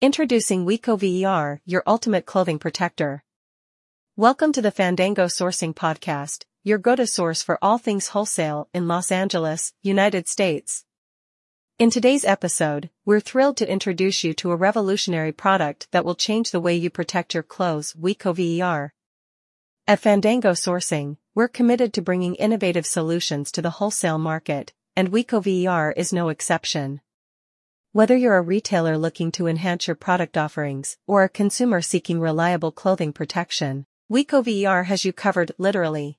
Introducing WeCoVeR, your ultimate clothing protector. Welcome to the Fandango Sourcing Podcast, your go-to source for all things wholesale in Los Angeles, United States. In today's episode, we're thrilled to introduce you to a revolutionary product that will change the way you protect your clothes, WeCoVeR. At Fandango Sourcing, we're committed to bringing innovative solutions to the wholesale market, and WeCoVeR is no exception. Whether you're a retailer looking to enhance your product offerings or a consumer seeking reliable clothing protection, VER has you covered literally.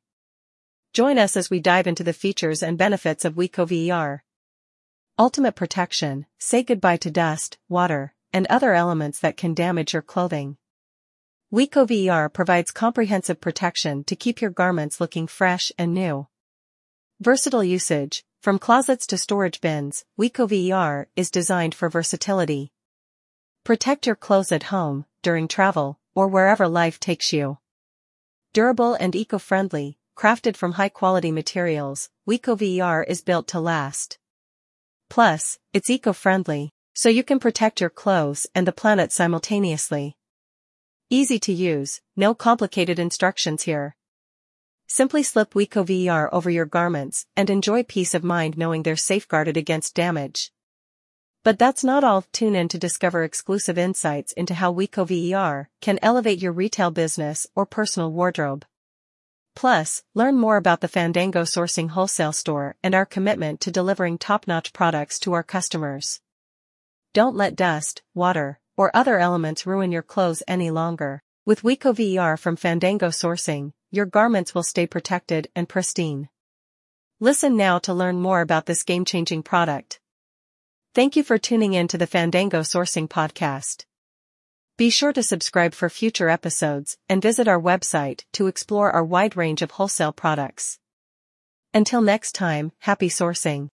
Join us as we dive into the features and benefits of VER. Ultimate protection, say goodbye to dust, water, and other elements that can damage your clothing. VER provides comprehensive protection to keep your garments looking fresh and new. Versatile usage, from closets to storage bins, VER is designed for versatility. Protect your clothes at home, during travel, or wherever life takes you. Durable and eco-friendly, crafted from high-quality materials, VER is built to last. Plus, it's eco-friendly, so you can protect your clothes and the planet simultaneously. Easy to use, no complicated instructions here. Simply slip WeCoVeR over your garments and enjoy peace of mind knowing they're safeguarded against damage. But that's not all. Tune in to discover exclusive insights into how WeCoVeR can elevate your retail business or personal wardrobe. Plus, learn more about the Fandango Sourcing Wholesale Store and our commitment to delivering top-notch products to our customers. Don't let dust, water, or other elements ruin your clothes any longer. With WeCoVeR from Fandango Sourcing, your garments will stay protected and pristine. Listen now to learn more about this game-changing product. Thank you for tuning in to the Fandango Sourcing Podcast. Be sure to subscribe for future episodes and visit our website to explore our wide range of wholesale products. Until next time, happy sourcing.